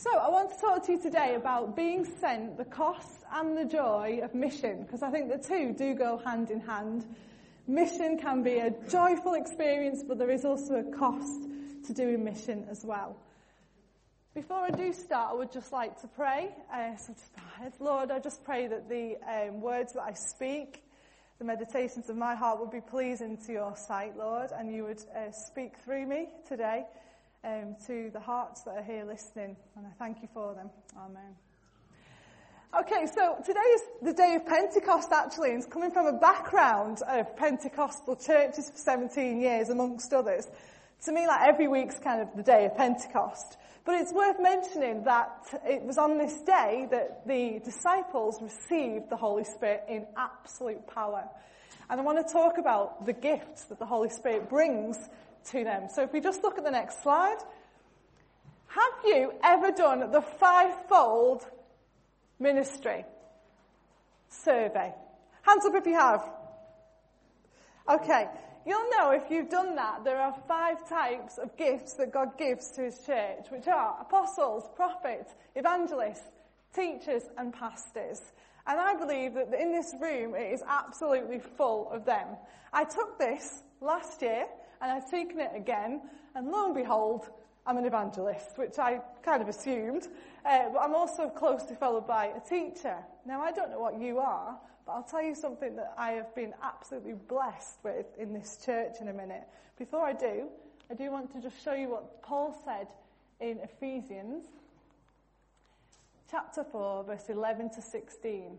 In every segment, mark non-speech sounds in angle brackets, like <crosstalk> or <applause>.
So, I want to talk to you today about being sent, the cost and the joy of mission, because I think the two do go hand in hand. Mission can be a joyful experience, but there is also a cost to doing mission as well. Before I do start, I would just like to pray. Uh, so Lord, I just pray that the um, words that I speak, the meditations of my heart would be pleasing to your sight, Lord, and you would uh, speak through me today um, to the hearts that are here listening, and I thank you for them. Amen. Okay, so today is the day of Pentecost actually, and coming from a background of Pentecostal churches for 17 years, amongst others. To me, like every week's kind of the day of Pentecost. But it's worth mentioning that it was on this day that the disciples received the Holy Spirit in absolute power. And I want to talk about the gifts that the Holy Spirit brings to them. So if we just look at the next slide. Have you ever done the fivefold ministry survey? Hands up if you have. Okay. You'll know if you've done that, there are five types of gifts that God gives to His church, which are apostles, prophets, evangelists, teachers, and pastors. And I believe that in this room it is absolutely full of them. I took this last year and I've taken it again, and lo and behold, I'm an evangelist, which I kind of assumed. Uh, but I'm also closely followed by a teacher. Now, I don't know what you are, but I'll tell you something that I have been absolutely blessed with in this church in a minute. Before I do, I do want to just show you what Paul said in Ephesians chapter 4, verse 11 to 16.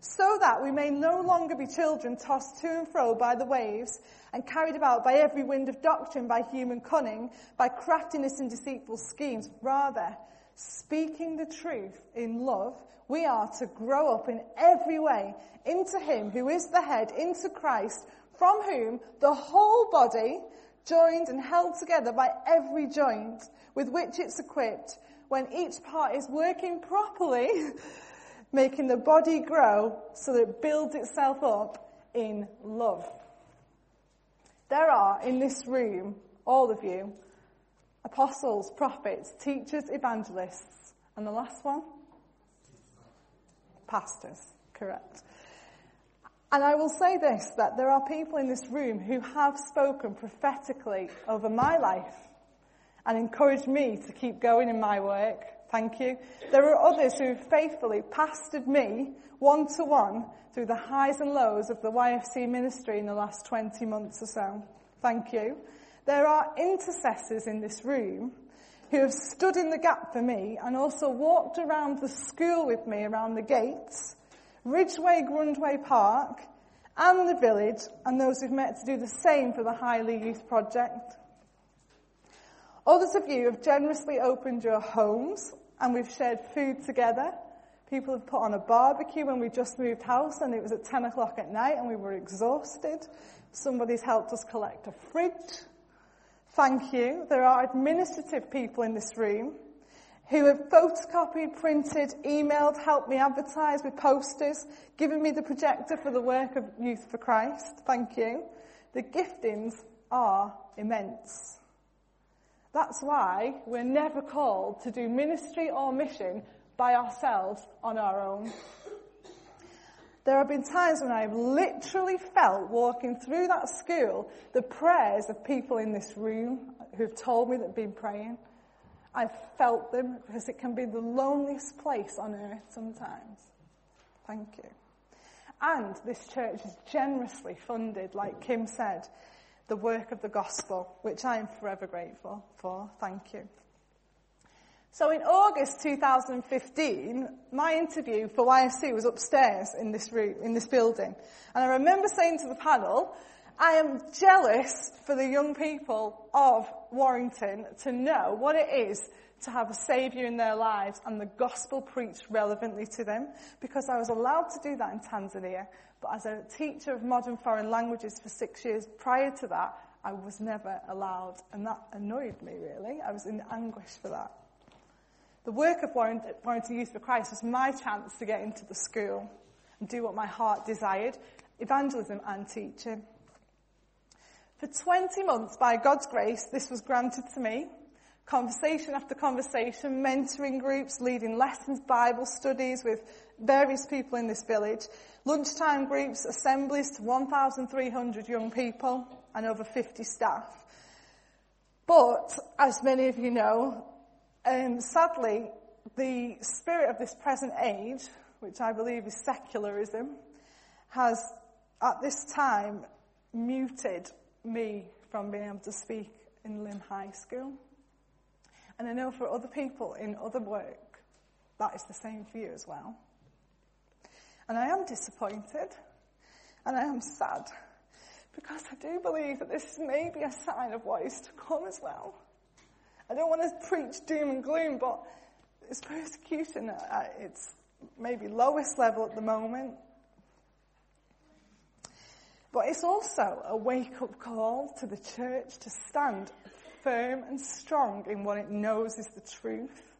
so that we may no longer be children tossed to and fro by the waves and carried about by every wind of doctrine, by human cunning, by craftiness and deceitful schemes. Rather, speaking the truth in love, we are to grow up in every way into Him who is the head, into Christ, from whom the whole body, joined and held together by every joint with which it's equipped, when each part is working properly, <laughs> making the body grow so that it builds itself up in love. There are in this room, all of you, apostles, prophets, teachers, evangelists, and the last one? Pastors, correct. And I will say this, that there are people in this room who have spoken prophetically over my life and encouraged me to keep going in my work. Thank you. There are others who faithfully pastored me one to one through the highs and lows of the YFC ministry in the last 20 months or so. Thank you. There are intercessors in this room who have stood in the gap for me and also walked around the school with me around the gates, Ridgeway Grundy Park, and the village, and those who've met to do the same for the Highley Youth Project. Others of you have generously opened your homes and we've shared food together. People have put on a barbecue when we just moved house and it was at 10 o'clock at night and we were exhausted. Somebody's helped us collect a fridge. Thank you. There are administrative people in this room who have photocopied, printed, emailed, helped me advertise with posters, given me the projector for the work of Youth for Christ. Thank you. The giftings are immense. That's why we're never called to do ministry or mission by ourselves on our own. There have been times when I've literally felt walking through that school the prayers of people in this room who've told me that they've been praying. I've felt them because it can be the loneliest place on earth sometimes. Thank you. And this church is generously funded, like Kim said, the work of the gospel, which I am forever grateful for. Thank you. So in August 2015, my interview for YFC was upstairs in this room, in this building. And I remember saying to the panel, I am jealous for the young people of Warrington to know what it is to have a saviour in their lives and the gospel preached relevantly to them because I was allowed to do that in Tanzania. But as a teacher of modern foreign languages for six years prior to that, I was never allowed. And that annoyed me really. I was in anguish for that. The work of Warrington Youth for Christ was my chance to get into the school and do what my heart desired, evangelism and teaching. For 20 months, by God's grace, this was granted to me. Conversation after conversation, mentoring groups, leading lessons, Bible studies with various people in this village, lunchtime groups, assemblies to 1,300 young people and over 50 staff. But, as many of you know, um, sadly, the spirit of this present age, which I believe is secularism, has at this time muted me from being able to speak in Lymm High School. And I know for other people in other work, that is the same for you as well. And I am disappointed and I am sad because I do believe that this may be a sign of what is to come as well. I don't want to preach doom and gloom, but it's persecution at its maybe lowest level at the moment. But it's also a wake up call to the church to stand firm and strong in what it knows is the truth.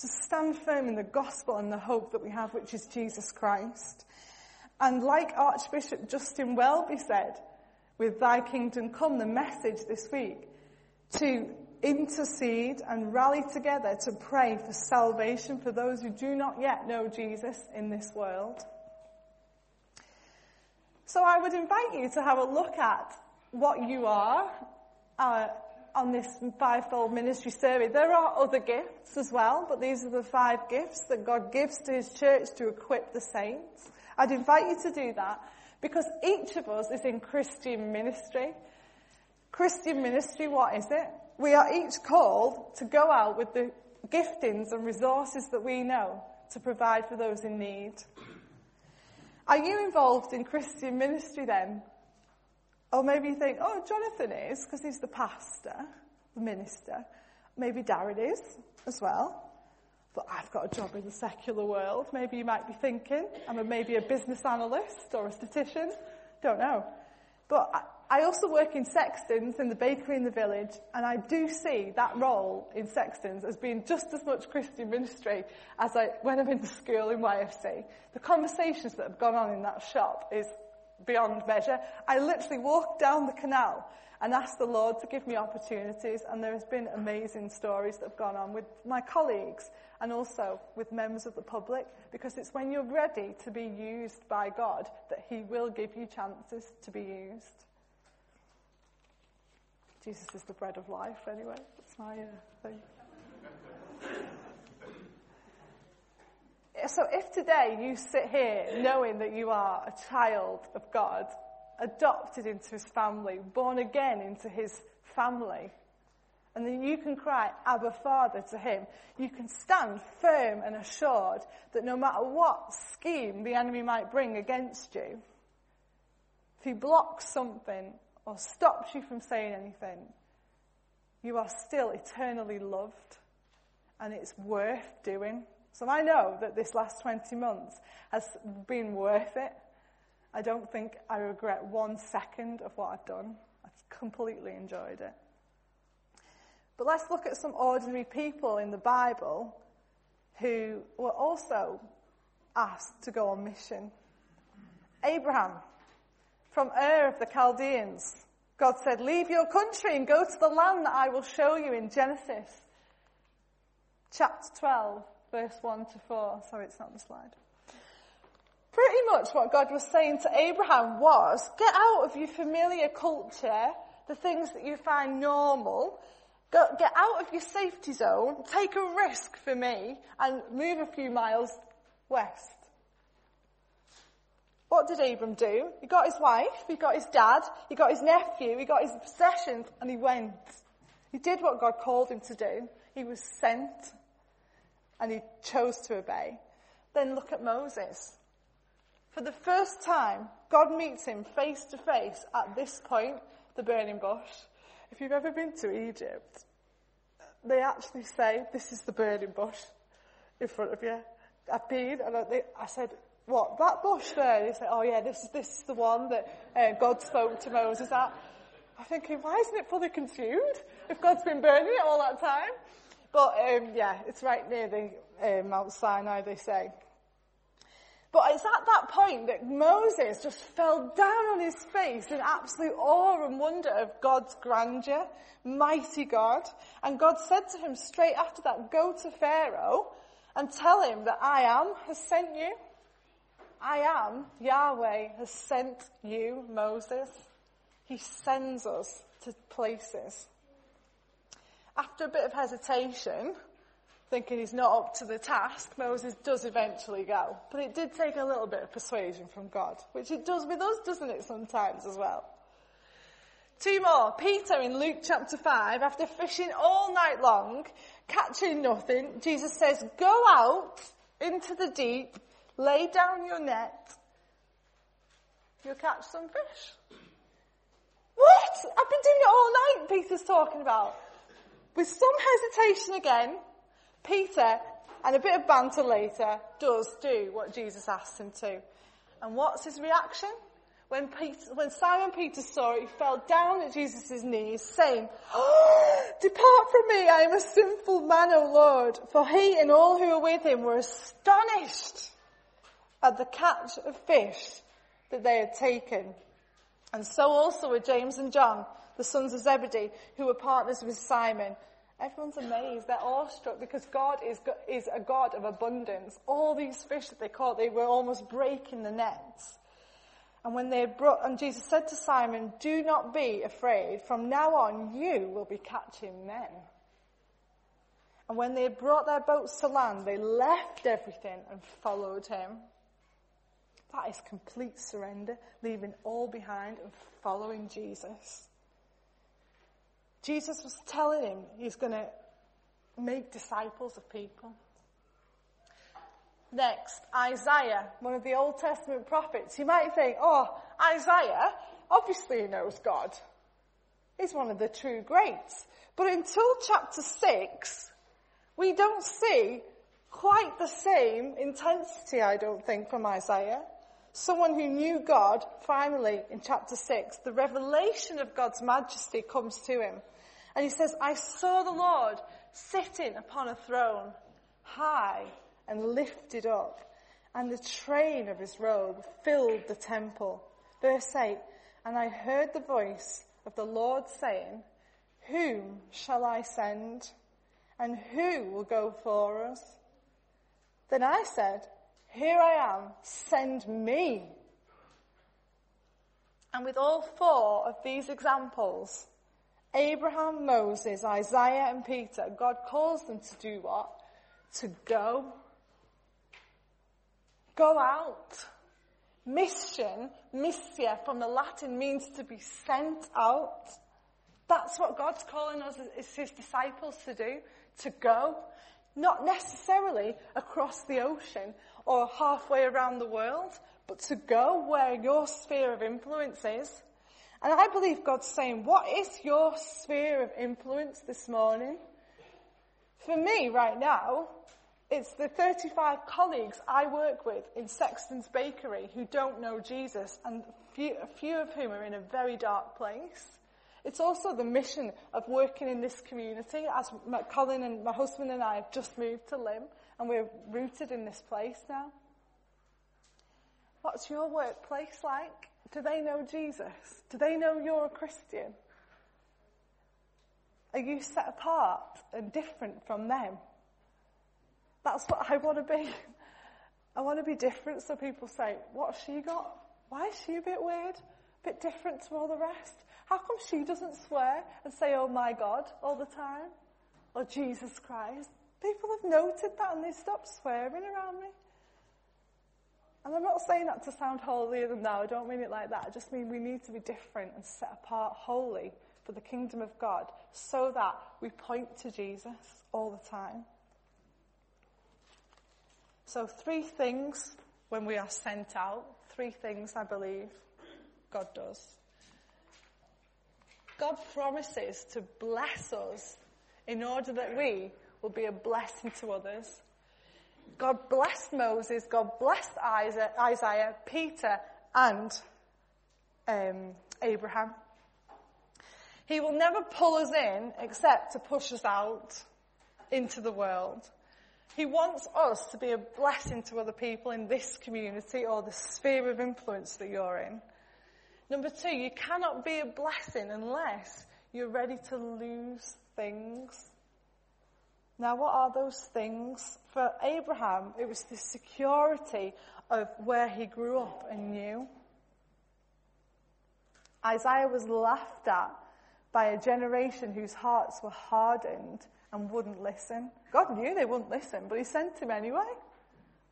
To stand firm in the gospel and the hope that we have, which is Jesus Christ. And like Archbishop Justin Welby said, with Thy Kingdom Come, the message this week, to intercede and rally together to pray for salvation for those who do not yet know Jesus in this world. So I would invite you to have a look at what you are uh, on this fivefold ministry survey. There are other gifts as well, but these are the five gifts that God gives to His church to equip the saints. I'd invite you to do that because each of us is in Christian ministry. Christian ministry, what is it? We are each called to go out with the giftings and resources that we know to provide for those in need. Are you involved in Christian ministry then? Or maybe you think, oh, Jonathan is, because he's the pastor, the minister. Maybe Darren is as well. But I've got a job in the secular world. Maybe you might be thinking, I'm a, maybe a business analyst or a statistician. Don't know. But I also work in Sextons in the bakery in the village, and I do see that role in Sextons as being just as much Christian ministry as I, when I'm in the school in YFC. The conversations that have gone on in that shop is beyond measure. I literally walk down the canal and ask the Lord to give me opportunities, and there has been amazing stories that have gone on with my colleagues and also with members of the public, because it's when you're ready to be used by God that He will give you chances to be used. Jesus is the bread of life, anyway. That's my uh, thing. So if today you sit here knowing that you are a child of God, adopted into his family, born again into his family, and then you can cry, Abba Father to him, you can stand firm and assured that no matter what scheme the enemy might bring against you, if he blocks something or stops you from saying anything, you are still eternally loved and it's worth doing. So I know that this last 20 months has been worth it. I don't think I regret one second of what I've done. I've completely enjoyed it. But let's look at some ordinary people in the Bible who were also asked to go on mission. Abraham, from Ur of the Chaldeans. God said, Leave your country and go to the land that I will show you in Genesis chapter 12, verse 1 to 4. Sorry, it's not the slide. Pretty much what God was saying to Abraham was, get out of your familiar culture, the things that you find normal, go, get out of your safety zone, take a risk for me, and move a few miles west. What did Abram do? He got his wife, he got his dad, he got his nephew, he got his possessions, and he went. He did what God called him to do. He was sent, and he chose to obey. Then look at Moses. For the first time, God meets him face to face at this point, the burning bush. If you've ever been to Egypt, they actually say, this is the burning bush in front of you. I've been, and I, they, I said, what, that bush there? They said, oh yeah, this is, this is the one that uh, God spoke to Moses at. I'm thinking, why isn't it fully consumed if God's been burning it all that time? But um, yeah, it's right near the uh, Mount Sinai, they say. But it's at that point that Moses just fell down on his face in absolute awe and wonder of God's grandeur, mighty God. And God said to him straight after that, go to Pharaoh and tell him that I am has sent you. I am, Yahweh has sent you, Moses. He sends us to places. After a bit of hesitation, thinking he's not up to the task, Moses does eventually go. But it did take a little bit of persuasion from God, which it does with us, doesn't it, sometimes as well. Two more. Peter in Luke chapter 5, after fishing all night long, catching nothing, Jesus says, go out into the deep, lay down your net, you'll catch some fish. What? I've been doing it all night, Peter's talking about. With some hesitation again, Peter, and a bit of banter later, does do what Jesus asked him to. And what's his reaction? When, Peter, when Simon Peter saw it, he fell down at Jesus' knees, saying, <gasps> Depart from me, I am a sinful man, O Lord. For he and all who were with him were astonished at the catch of fish that they had taken. And so also were James and John, the sons of Zebedee, who were partners with Simon. Everyone's amazed. They're awestruck because God is, is a God of abundance. All these fish that they caught, they were almost breaking the nets. And when they brought, and Jesus said to Simon, do not be afraid. From now on, you will be catching men. And when they brought their boats to land, they left everything and followed him. That is complete surrender, leaving all behind and following Jesus. Jesus was telling him he's going to make disciples of people. Next, Isaiah, one of the Old Testament prophets. You might think, oh, Isaiah, obviously he knows God. He's one of the true greats. But until chapter 6, we don't see quite the same intensity, I don't think, from Isaiah. Someone who knew God, finally, in chapter 6, the revelation of God's majesty comes to him. And he says, I saw the Lord sitting upon a throne, high and lifted up, and the train of his robe filled the temple. Verse 8, and I heard the voice of the Lord saying, Whom shall I send? And who will go for us? Then I said, Here I am, send me. And with all four of these examples, Abraham, Moses, Isaiah and Peter, God calls them to do what? To go. Go out. Mission, missia from the Latin means to be sent out. That's what God's calling us as his disciples to do, to go. Not necessarily across the ocean or halfway around the world, but to go where your sphere of influence is. And I believe God's saying, what is your sphere of influence this morning? For me right now, it's the 35 colleagues I work with in Sexton's Bakery who don't know Jesus and few, a few of whom are in a very dark place. It's also the mission of working in this community as Colin and my husband and I have just moved to Lymm and we're rooted in this place now. What's your workplace like? Do they know Jesus? Do they know you're a Christian? Are you set apart and different from them? That's what I want to be. <laughs> I want to be different so people say, what's she got? Why is she a bit weird? A bit different to all the rest? How come she doesn't swear and say, oh my God, all the time? Or Jesus Christ? People have noted that and they stopped swearing around me. And I'm not saying that to sound holier than thou. I don't mean it like that. I just mean we need to be different and set apart holy for the kingdom of God so that we point to Jesus all the time. So three things when we are sent out. Three things I believe God does. God promises to bless us in order that we will be a blessing to others. God blessed Moses, God blessed Isaiah, Peter, and um, Abraham. He will never pull us in except to push us out into the world. He wants us to be a blessing to other people in this community or the sphere of influence that you're in. Number two, you cannot be a blessing unless you're ready to lose things. Now, what are those things? For Abraham, it was the security of where he grew up and knew. Isaiah was laughed at by a generation whose hearts were hardened and wouldn't listen. God knew they wouldn't listen, but he sent him anyway.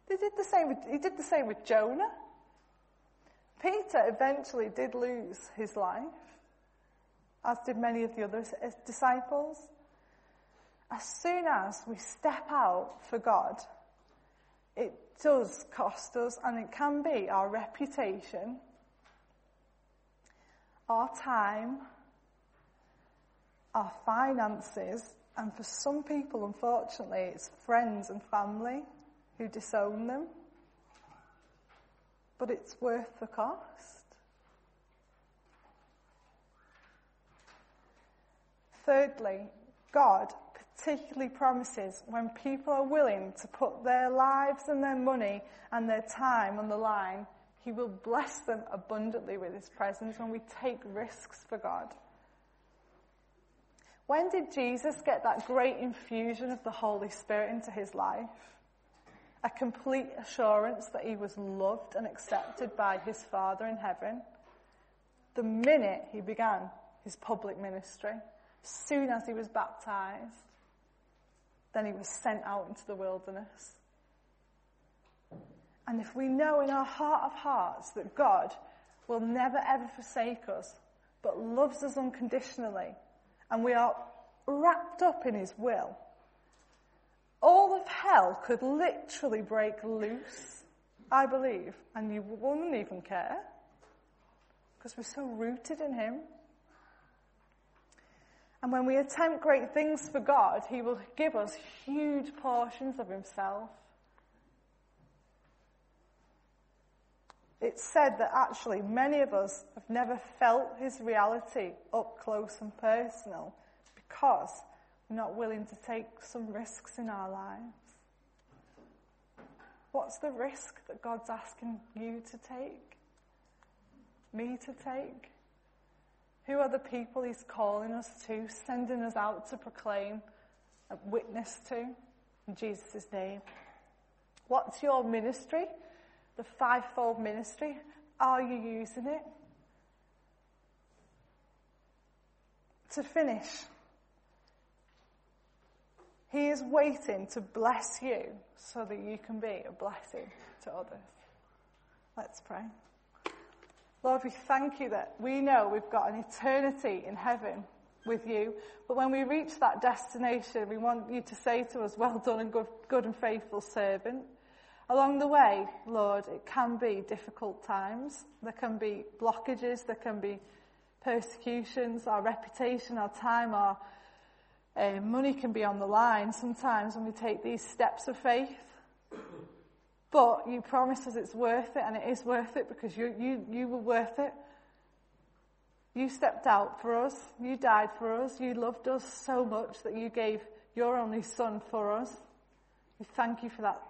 They did the same with, he did the same with Jonah. Peter eventually did lose his life, as did many of the other eh, disciples. As soon as we step out for God, it does cost us, and it can be our reputation, our time, our finances, and for some people, unfortunately, it's friends and family who disown them. But it's worth the cost. Thirdly, God particularly promises when people are willing to put their lives and their money and their time on the line, He will bless them abundantly with His presence when we take risks for God. When did Jesus get that great infusion of the Holy Spirit into his life? A complete assurance that he was loved and accepted by his Father in heaven. The minute he began his public ministry, soon as he was baptized, then he was sent out into the wilderness. And if we know in our heart of hearts that God will never ever forsake us, but loves us unconditionally, and we are wrapped up in his will, hell could literally break loose, I believe, and you wouldn't even care because we're so rooted in him. And when we attempt great things for God, he will give us huge portions of himself. It's said that actually many of us have never felt his reality up close and personal because we're not willing to take some risks in our lives. What's the risk that God's asking you to take? Me to take? Who are the people He's calling us to, sending us out to proclaim, a witness to? In Jesus' name. What's your ministry? the fivefold ministry? Are you using it? To finish, He is waiting to bless you so that you can be a blessing to others. Let's pray. Lord, we thank you that we know we've got an eternity in heaven with you. But when we reach that destination, we want you to say to us, well done and good, good and faithful servant. Along the way, Lord, it can be difficult times. There can be blockages, there can be persecutions, our reputation, our time, our uh, money can be on the line sometimes when we take these steps of faith. But you promised us it's worth it, and it is worth it because you, you, you were worth it. You stepped out for us. You died for us. You loved us so much that you gave your only son for us. We thank you for that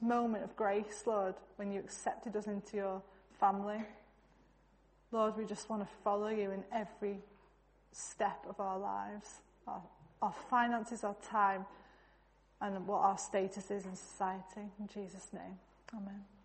moment of grace, Lord, when you accepted us into your family. Lord, we just want to follow you in every step of our lives, our, our finances, our time, and what our status is in society. In Jesus' name, amen.